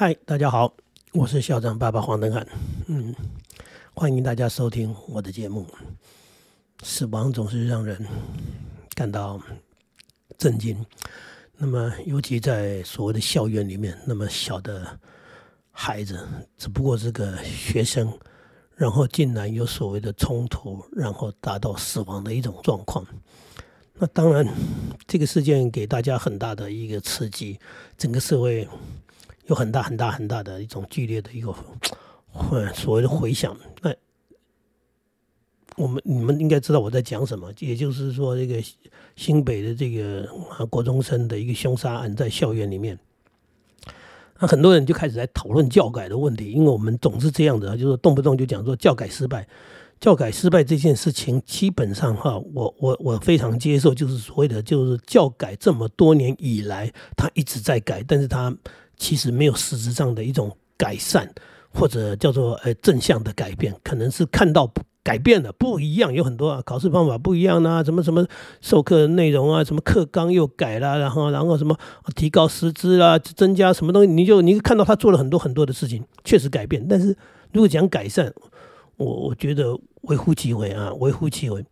嗨，大家好，我是校长爸爸黄登汉。嗯，欢迎大家收听我的节目。死亡总是让人感到震惊，那么尤其在所谓的校园里面，那么小的孩子只不过是个学生，然后竟然有所谓的冲突，然后达到死亡的一种状况。那当然，这个事件给大家很大的一个刺激，整个社会。有很大很大很大的一种剧烈的一个所谓的回响。那我们你们应该知道我在讲什么，也就是说，这个新北的这个国中生的一个凶杀案在校园里面，那很多人就开始在讨论教改的问题，因为我们总是这样的，就是动不动就讲说教改失败，教改失败这件事情，基本上哈，我我我非常接受，就是所谓的就是教改这么多年以来，他一直在改，但是他。其实没有实质上的一种改善，或者叫做呃正向的改变，可能是看到改变了不一样，有很多啊考试方法不一样啊，什么什么授课内容啊，什么课纲又改了，然后然后什么提高师资啦，增加什么东西，你就你看到他做了很多很多的事情，确实改变。但是如果讲改善，我我觉得微乎其微啊，微乎其微。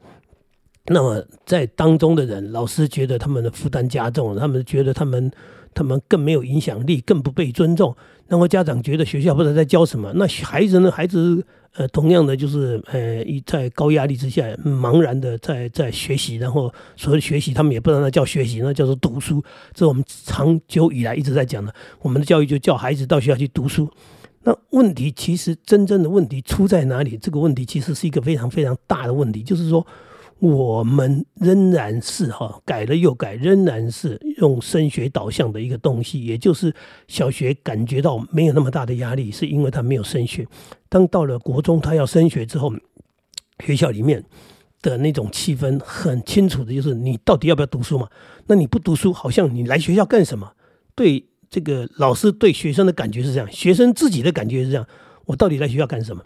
那么在当中的人，老师觉得他们的负担加重，他们觉得他们。他们更没有影响力，更不被尊重。然后家长觉得学校不知道在教什么，那孩子呢？孩子呃，同样的就是呃，在高压力之下，茫然的在在学习。然后所谓学习，他们也不知道那叫学习，那叫做读书。这我们长久以来一直在讲的。我们的教育就叫孩子到学校去读书。那问题其实真正的问题出在哪里？这个问题其实是一个非常非常大的问题，就是说。我们仍然是哈改了又改，仍然是用升学导向的一个东西，也就是小学感觉到没有那么大的压力，是因为他没有升学。当到了国中，他要升学之后，学校里面的那种气氛很清楚的就是你到底要不要读书嘛？那你不读书，好像你来学校干什么？对这个老师对学生的感觉是这样，学生自己的感觉是这样，我到底来学校干什么？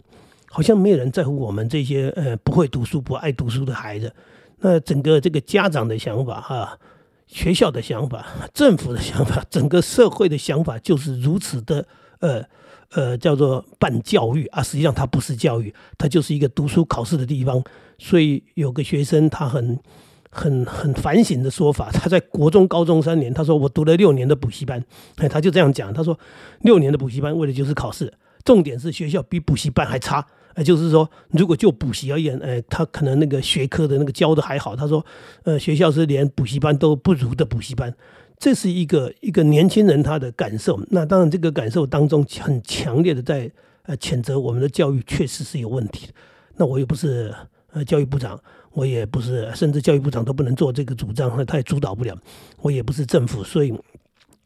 好像没有人在乎我们这些呃不会读书、不爱读书的孩子。那整个这个家长的想法哈，学校的想法、政府的想法、整个社会的想法，就是如此的呃呃叫做办教育啊。实际上它不是教育，它就是一个读书考试的地方。所以有个学生他很很很反省的说法，他在国中、高中三年，他说我读了六年的补习班，哎，他就这样讲，他说六年的补习班为的就是考试，重点是学校比补习班还差。呃，就是说，如果就补习而言，呃，他可能那个学科的那个教的还好。他说，呃，学校是连补习班都不如的补习班，这是一个一个年轻人他的感受。那当然，这个感受当中很强烈的在呃谴责我们的教育确实是有问题的。那我又不是呃教育部长，我也不是，甚至教育部长都不能做这个主张，他也主导不了。我也不是政府，所以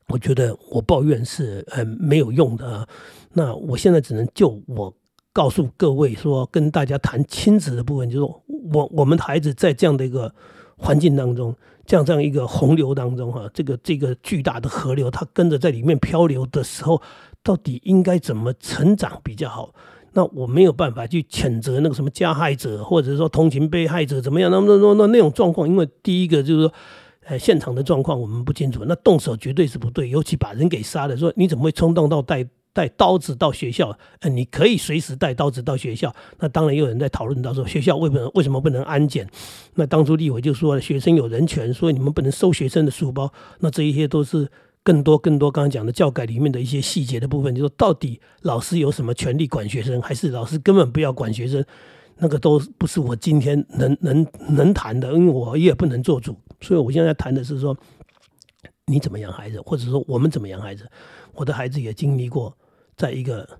我觉得我抱怨是呃没有用的。那我现在只能就我。告诉各位说，跟大家谈亲子的部分，就是我我们的孩子在这样的一个环境当中，这样这样一个洪流当中，哈，这个这个巨大的河流，他跟着在里面漂流的时候，到底应该怎么成长比较好？那我没有办法去谴责那个什么加害者，或者说同情被害者怎么样？那那那那那种状况，因为第一个就是说，呃，现场的状况我们不清楚，那动手绝对是不对，尤其把人给杀了，说你怎么会冲动到带？带刀子到学校，呃，你可以随时带刀子到学校。那当然有人在讨论到说，学校为什么为什么不能安检？那当初立委就说，学生有人权，所以你们不能收学生的书包。那这一些都是更多更多刚刚讲的教改里面的一些细节的部分，就说到底老师有什么权利管学生，还是老师根本不要管学生？那个都不是我今天能能能谈的，因为我也不能做主。所以我现在谈的是说，你怎么养孩子，或者说我们怎么养孩子？我的孩子也经历过。在一个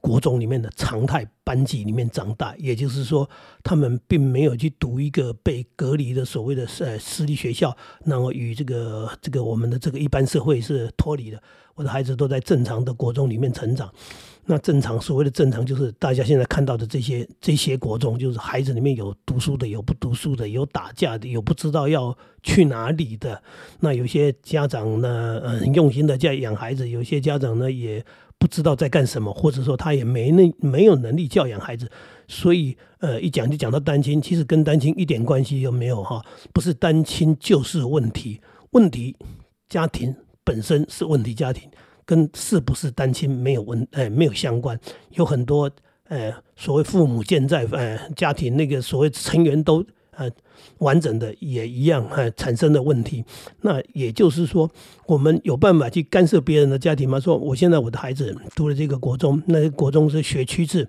国中里面的常态班级里面长大，也就是说，他们并没有去读一个被隔离的所谓的呃私立学校，那么与这个这个我们的这个一般社会是脱离的。我的孩子都在正常的国中里面成长。那正常所谓的正常，就是大家现在看到的这些这些国中，就是孩子里面有读书的，有不读书的，有打架的，有不知道要去哪里的。那有些家长呢，呃，很用心的在养孩子；有些家长呢，也不知道在干什么，或者说他也没那没有能力教养孩子。所以，呃，一讲就讲到单亲，其实跟单亲一点关系都没有哈，不是单亲就是问题，问题家庭本身是问题家庭。跟是不是单亲没有问，哎，没有相关。有很多，呃，所谓父母健在，呃，家庭那个所谓成员都，呃，完整的也一样，呃，产生的问题。那也就是说，我们有办法去干涉别人的家庭吗？说我现在我的孩子读了这个国中，那国中是学区制，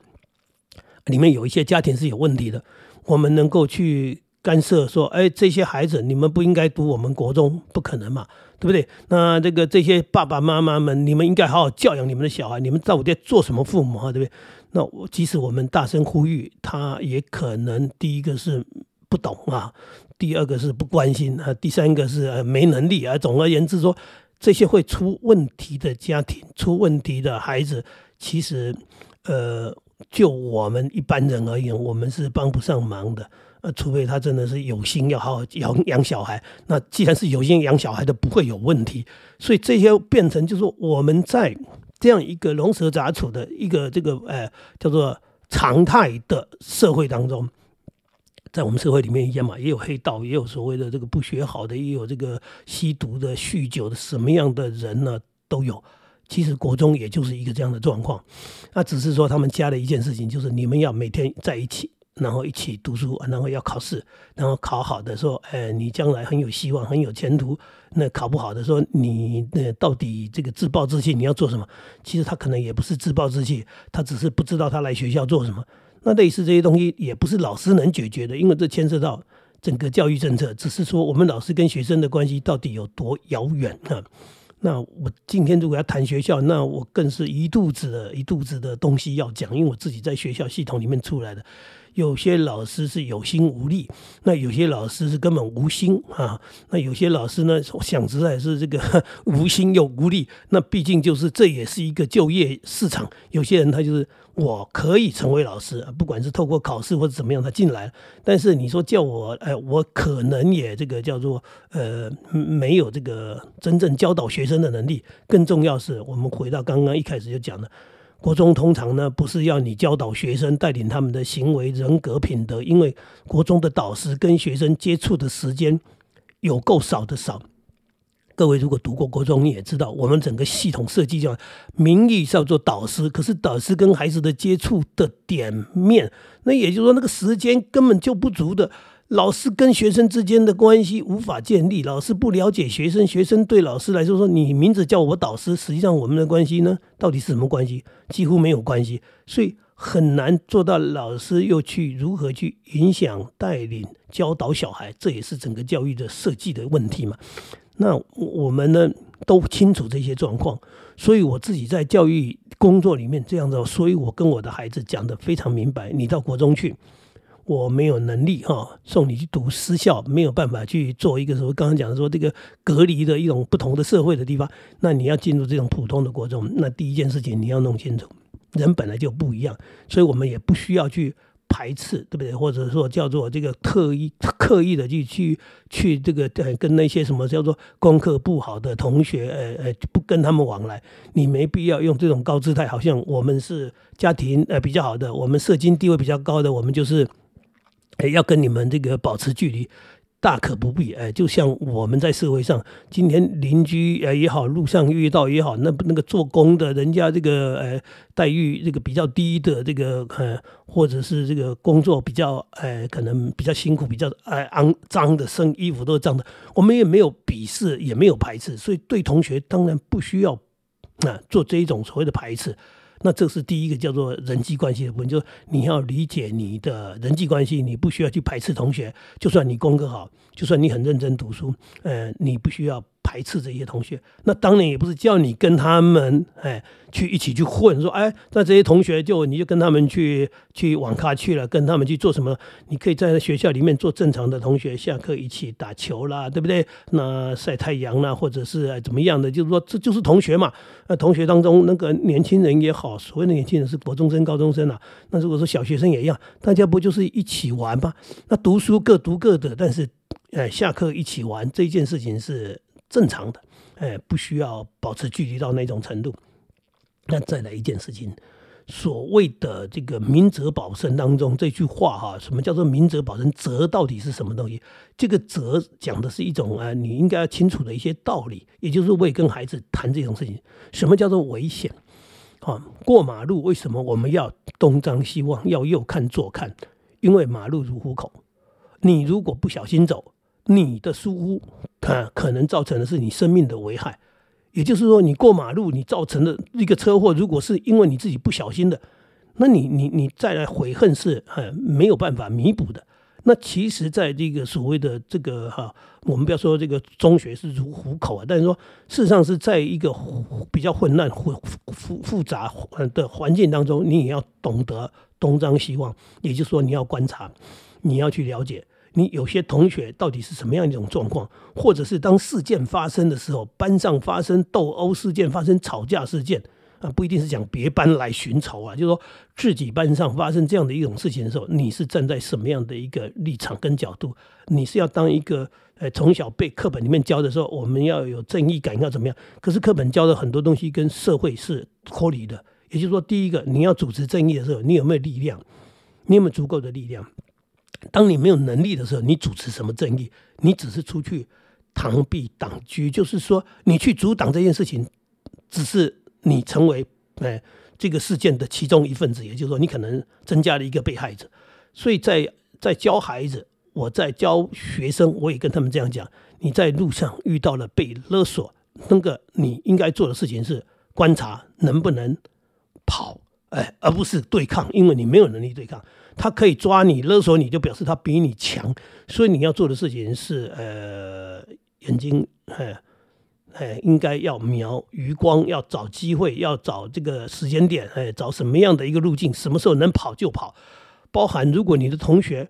里面有一些家庭是有问题的，我们能够去。干涉说，哎，这些孩子你们不应该读我们国中，不可能嘛，对不对？那这个这些爸爸妈妈们，你们应该好好教养你们的小孩。你们到底在做什么父母啊，对不对？那我即使我们大声呼吁，他也可能第一个是不懂啊，第二个是不关心啊，第三个是没能力啊。总而言之，说这些会出问题的家庭、出问题的孩子，其实，呃，就我们一般人而言，我们是帮不上忙的。呃，除非他真的是有心要好好养养小孩，那既然是有心养小孩的，不会有问题。所以这些变成就是我们在这样一个龙蛇杂处的一个这个呃叫做常态的社会当中，在我们社会里面一样嘛，也有黑道，也有所谓的这个不学好的，也有这个吸毒的、酗酒的，什么样的人呢都有。其实国中也就是一个这样的状况，那只是说他们加了一件事情，就是你们要每天在一起。然后一起读书，然后要考试，然后考好的说，哎，你将来很有希望，很有前途。那考不好的说，你那到底这个自暴自弃，你要做什么？其实他可能也不是自暴自弃，他只是不知道他来学校做什么。那类似这些东西，也不是老师能解决的，因为这牵涉到整个教育政策。只是说，我们老师跟学生的关系到底有多遥远啊？那我今天如果要谈学校，那我更是一肚子的一肚子的东西要讲，因为我自己在学校系统里面出来的。有些老师是有心无力，那有些老师是根本无心啊。那有些老师呢，想实在是这个 无心又无力。那毕竟就是这也是一个就业市场。有些人他就是我可以成为老师，不管是透过考试或者怎么样，他进来了。但是你说叫我，哎，我可能也这个叫做呃没有这个真正教导学生的能力。更重要是我们回到刚刚一开始就讲的。国中通常呢，不是要你教导学生，带领他们的行为、人格、品德，因为国中的导师跟学生接触的时间有够少的少。各位如果读过国中，你也知道，我们整个系统设计叫名义叫做导师，可是导师跟孩子的接触的点面，那也就是说那个时间根本就不足的。老师跟学生之间的关系无法建立，老师不了解学生，学生对老师来说说你名字叫我导师，实际上我们的关系呢，到底是什么关系？几乎没有关系，所以很难做到老师又去如何去影响、带领、教导小孩，这也是整个教育的设计的问题嘛。那我们呢都清楚这些状况，所以我自己在教育工作里面这样子，所以我跟我的孩子讲的非常明白，你到国中去。我没有能力哈，送你去读私校，没有办法去做一个什么刚刚讲的说这个隔离的一种不同的社会的地方。那你要进入这种普通的国中，那第一件事情你要弄清楚，人本来就不一样，所以我们也不需要去排斥，对不对？或者说叫做这个特意刻意的去去去这个跟那些什么叫做功课不好的同学，呃呃，不跟他们往来。你没必要用这种高姿态，好像我们是家庭呃比较好的，我们社经地位比较高的，我们就是。哎，要跟你们这个保持距离，大可不必。哎，就像我们在社会上，今天邻居呃也好，路上遇到也好，那那个做工的人家这个呃待遇这个比较低的这个呃，或者是这个工作比较呃可能比较辛苦、比较哎肮脏的，生衣服都是脏的，我们也没有鄙视，也没有排斥，所以对同学当然不需要啊做这一种所谓的排斥。那这是第一个叫做人际关系的部分，就是你要理解你的人际关系，你不需要去排斥同学，就算你功课好，就算你很认真读书，呃，你不需要。排斥这些同学，那当然也不是叫你跟他们哎去一起去混，说哎，那这些同学就你就跟他们去去网咖去了，跟他们去做什么？你可以在学校里面做正常的同学，下课一起打球啦，对不对？那晒太阳啦，或者是怎么样的？就是说这就是同学嘛。那同学当中那个年轻人也好，所谓的年轻人是国中生、高中生啊。那如果说小学生也一样，大家不就是一起玩吗？那读书各读各的，但是哎，下课一起玩这件事情是。正常的，哎，不需要保持距离到那种程度。那再来一件事情，所谓的这个明哲保身当中这句话哈，什么叫做明哲保身？哲到底是什么东西？这个哲讲的是一种啊，你应该要清楚的一些道理，也就是为跟孩子谈这种事情。什么叫做危险？啊，过马路为什么我们要东张西望，要右看左看？因为马路如虎口，你如果不小心走，你的疏忽啊，可能造成的是你生命的危害。也就是说，你过马路，你造成的一个车祸，如果是因为你自己不小心的，那你你你再来悔恨是呃没有办法弥补的。那其实，在这个所谓的这个哈，我们不要说这个中学是如虎口啊，但是说事实上是在一个比较混乱、复复复杂的环境当中，你也要懂得东张西望，也就是说，你要观察，你要去了解。你有些同学到底是什么样一种状况，或者是当事件发生的时候，班上发生斗殴事件、发生吵架事件啊，不一定是讲别班来寻仇啊，就是说自己班上发生这样的一种事情的时候，你是站在什么样的一个立场跟角度？你是要当一个呃从小被课本里面教的时候，我们要有正义感，要怎么样？可是课本教的很多东西跟社会是脱离的，也就是说，第一个你要主持正义的时候，你有没有力量？你有没有足够的力量？当你没有能力的时候，你主持什么正义？你只是出去螳臂挡车，就是说你去阻挡这件事情，只是你成为哎这个事件的其中一份子，也就是说你可能增加了一个被害者。所以在在教孩子，我在教学生，我也跟他们这样讲：你在路上遇到了被勒索，那个你应该做的事情是观察能不能跑，哎，而不是对抗，因为你没有能力对抗。他可以抓你勒索你，就表示他比你强，所以你要做的事情是，呃，眼睛，哎，哎，应该要瞄余光，要找机会，要找这个时间点，哎，找什么样的一个路径，什么时候能跑就跑。包含如果你的同学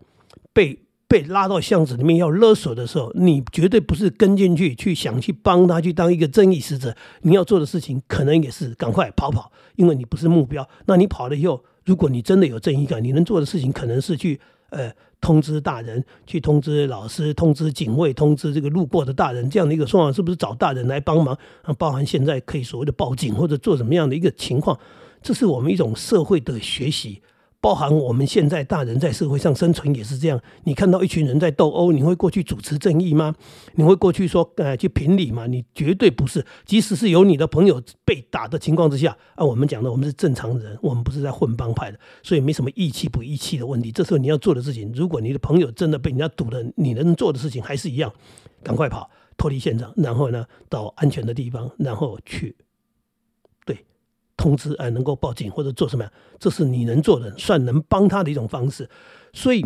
被被拉到巷子里面要勒索的时候，你绝对不是跟进去去想去帮他去当一个正义使者，你要做的事情可能也是赶快跑跑，因为你不是目标。那你跑了以后。如果你真的有正义感，你能做的事情可能是去呃通知大人，去通知老师，通知警卫，通知这个路过的大人，这样的一个说法，是不是找大人来帮忙？啊，包含现在可以所谓的报警或者做什么样的一个情况，这是我们一种社会的学习。包含我们现在大人在社会上生存也是这样。你看到一群人在斗殴，你会过去主持正义吗？你会过去说呃去评理吗？你绝对不是。即使是有你的朋友被打的情况之下，啊，我们讲的我们是正常人，我们不是在混帮派的，所以没什么义气不义气的问题。这时候你要做的事情，如果你的朋友真的被人家堵了，你能做的事情还是一样，赶快跑，脱离现场，然后呢到安全的地方，然后去。对通知哎，能够报警或者做什么呀？这是你能做的，算能帮他的一种方式。所以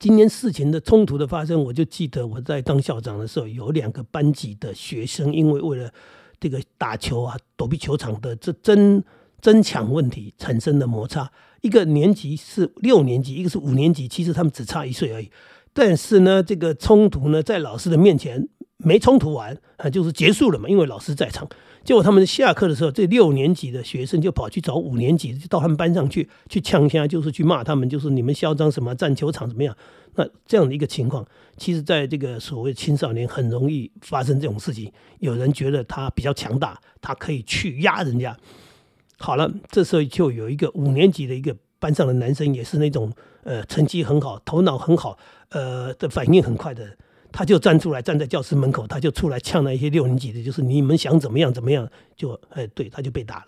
今天事情的冲突的发生，我就记得我在当校长的时候，有两个班级的学生，因为为了这个打球啊，躲避球场的这争争抢问题产生的摩擦。一个年级是六年级，一个是五年级，其实他们只差一岁而已。但是呢，这个冲突呢，在老师的面前没冲突完啊，就是结束了嘛，因为老师在场。结果他们下课的时候，这六年级的学生就跑去找五年级，到他们班上去去呛下，就是去骂他们，就是你们嚣张什么，占球场怎么样？那这样的一个情况，其实在这个所谓青少年很容易发生这种事情。有人觉得他比较强大，他可以去压人家。好了，这时候就有一个五年级的一个班上的男生，也是那种呃成绩很好、头脑很好、呃的反应很快的。他就站出来，站在教室门口，他就出来呛那一些六年级的，就是你们想怎么样怎么样，就哎，对，他就被打了。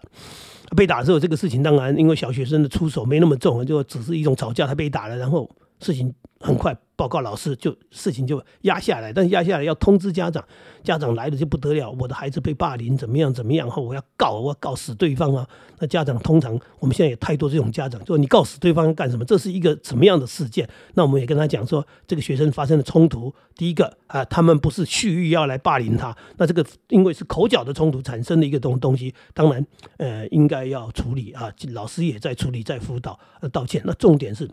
被打之后，这个事情当然因为小学生的出手没那么重，就只是一种吵架，他被打了，然后事情。很快报告老师，就事情就压下来，但压下来要通知家长，家长来了就不得了，我的孩子被霸凌，怎么样怎么样？后我要告，我要告死对方啊！那家长通常我们现在有太多这种家长，说你告死对方干什么？这是一个什么样的事件？那我们也跟他讲说，这个学生发生了冲突，第一个啊，他们不是蓄意要来霸凌他，那这个因为是口角的冲突产生的一个东东西，当然呃应该要处理啊，老师也在处理，在辅导呃道歉。那重点是。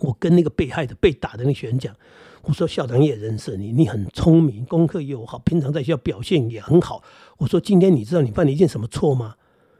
我跟那个被害的、被打的那个学生讲，我说校长也认识你，你很聪明，功课又好，平常在学校表现也很好。我说今天你知道你犯了一件什么错吗？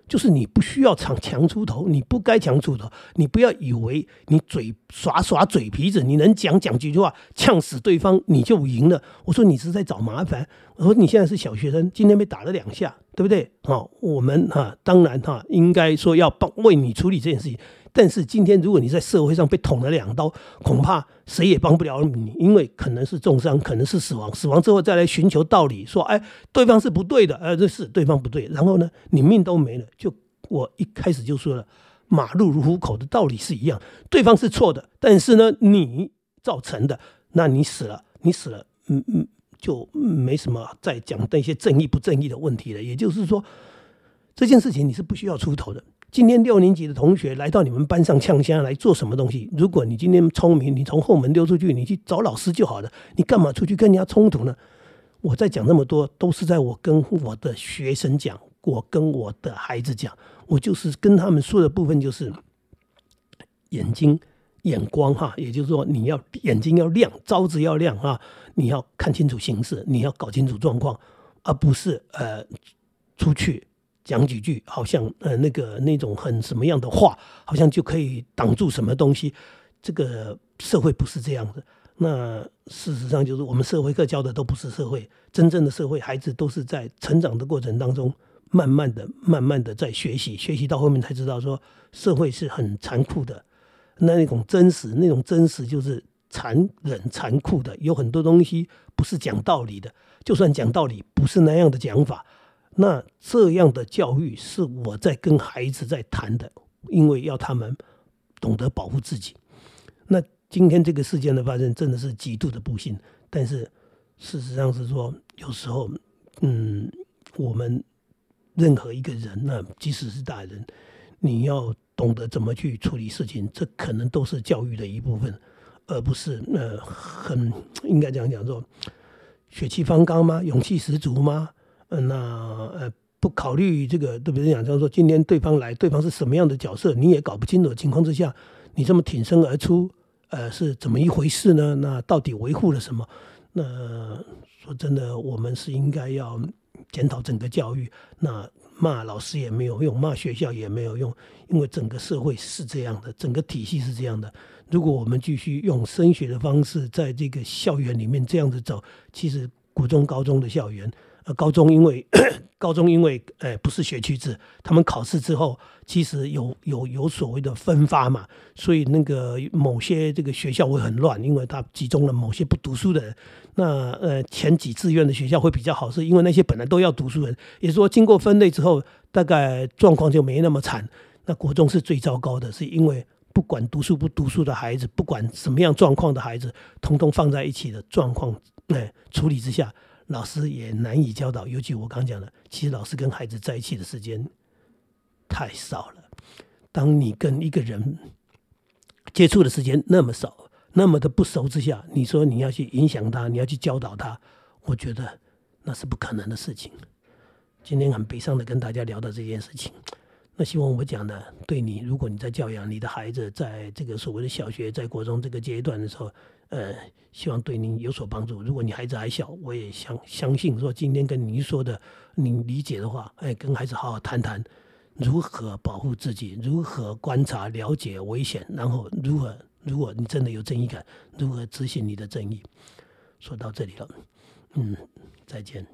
就是你不需要强强出头，你不该强出头，你不要以为你嘴耍耍嘴皮子，你能讲讲几句话呛死对方你就赢了。我说你是在找麻烦。我说你现在是小学生，今天被打了两下。对不对？好，我们哈当然哈应该说要帮为你处理这件事情。但是今天如果你在社会上被捅了两刀，恐怕谁也帮不了你，因为可能是重伤，可能是死亡。死亡之后再来寻求道理，说哎对方是不对的，呃这是对方不对。然后呢，你命都没了。就我一开始就说了，马路如虎口的道理是一样，对方是错的，但是呢你造成的，那你死了，你死了，嗯嗯。就没什么再讲那些正义不正义的问题了。也就是说，这件事情你是不需要出头的。今天六年级的同学来到你们班上呛虾来做什么东西？如果你今天聪明，你从后门溜出去，你去找老师就好了。你干嘛出去跟人家冲突呢？我在讲那么多，都是在我跟我的学生讲，我跟我的孩子讲，我就是跟他们说的部分就是眼睛。眼光哈，也就是说，你要眼睛要亮，招子要亮哈，你要看清楚形势，你要搞清楚状况，而不是呃出去讲几句，好像呃那个那种很什么样的话，好像就可以挡住什么东西。这个社会不是这样的。那事实上，就是我们社会课教的都不是社会，真正的社会，孩子都是在成长的过程当中，慢慢的、慢慢的在学习，学习到后面才知道说，社会是很残酷的。那那种真实，那种真实就是残忍、残酷的。有很多东西不是讲道理的，就算讲道理，不是那样的讲法。那这样的教育是我在跟孩子在谈的，因为要他们懂得保护自己。那今天这个事件的发生，真的是极度的不幸。但是事实上是说，有时候，嗯，我们任何一个人，那即使是大人，你要。懂得怎么去处理事情，这可能都是教育的一部分，而不是呃很应该这样讲说血气方刚吗？勇气十足吗？嗯，那呃不考虑这个对不对？讲就是说今天对方来，对方是什么样的角色，你也搞不清楚的情况之下，你这么挺身而出，呃是怎么一回事呢？那到底维护了什么？那说真的，我们是应该要检讨整个教育。那骂老师也没有用，骂学校也没有用，因为整个社会是这样的，整个体系是这样的。如果我们继续用升学的方式在这个校园里面这样子走，其实国中、高中的校园。高中因为高中因为呃不是学区制，他们考试之后其实有有有所谓的分发嘛，所以那个某些这个学校会很乱，因为它集中了某些不读书的人。那呃前几志愿的学校会比较好，是因为那些本来都要读书人，也是说经过分类之后，大概状况就没那么惨。那国中是最糟糕的，是因为不管读书不读书的孩子，不管什么样状况的孩子，通通放在一起的状况，哎处理之下。老师也难以教导，尤其我刚讲的，其实老师跟孩子在一起的时间太少了。当你跟一个人接触的时间那么少，那么的不熟之下，你说你要去影响他，你要去教导他，我觉得那是不可能的事情。今天很悲伤的跟大家聊到这件事情。那希望我讲的对你，如果你在教养你的孩子，在这个所谓的小学、在国中这个阶段的时候，呃，希望对您有所帮助。如果你孩子还小，我也相相信说今天跟您说的，您理解的话，哎，跟孩子好好谈谈如何保护自己，如何观察了解危险，然后如何，如果你真的有正义感，如何执行你的正义。说到这里了，嗯，再见。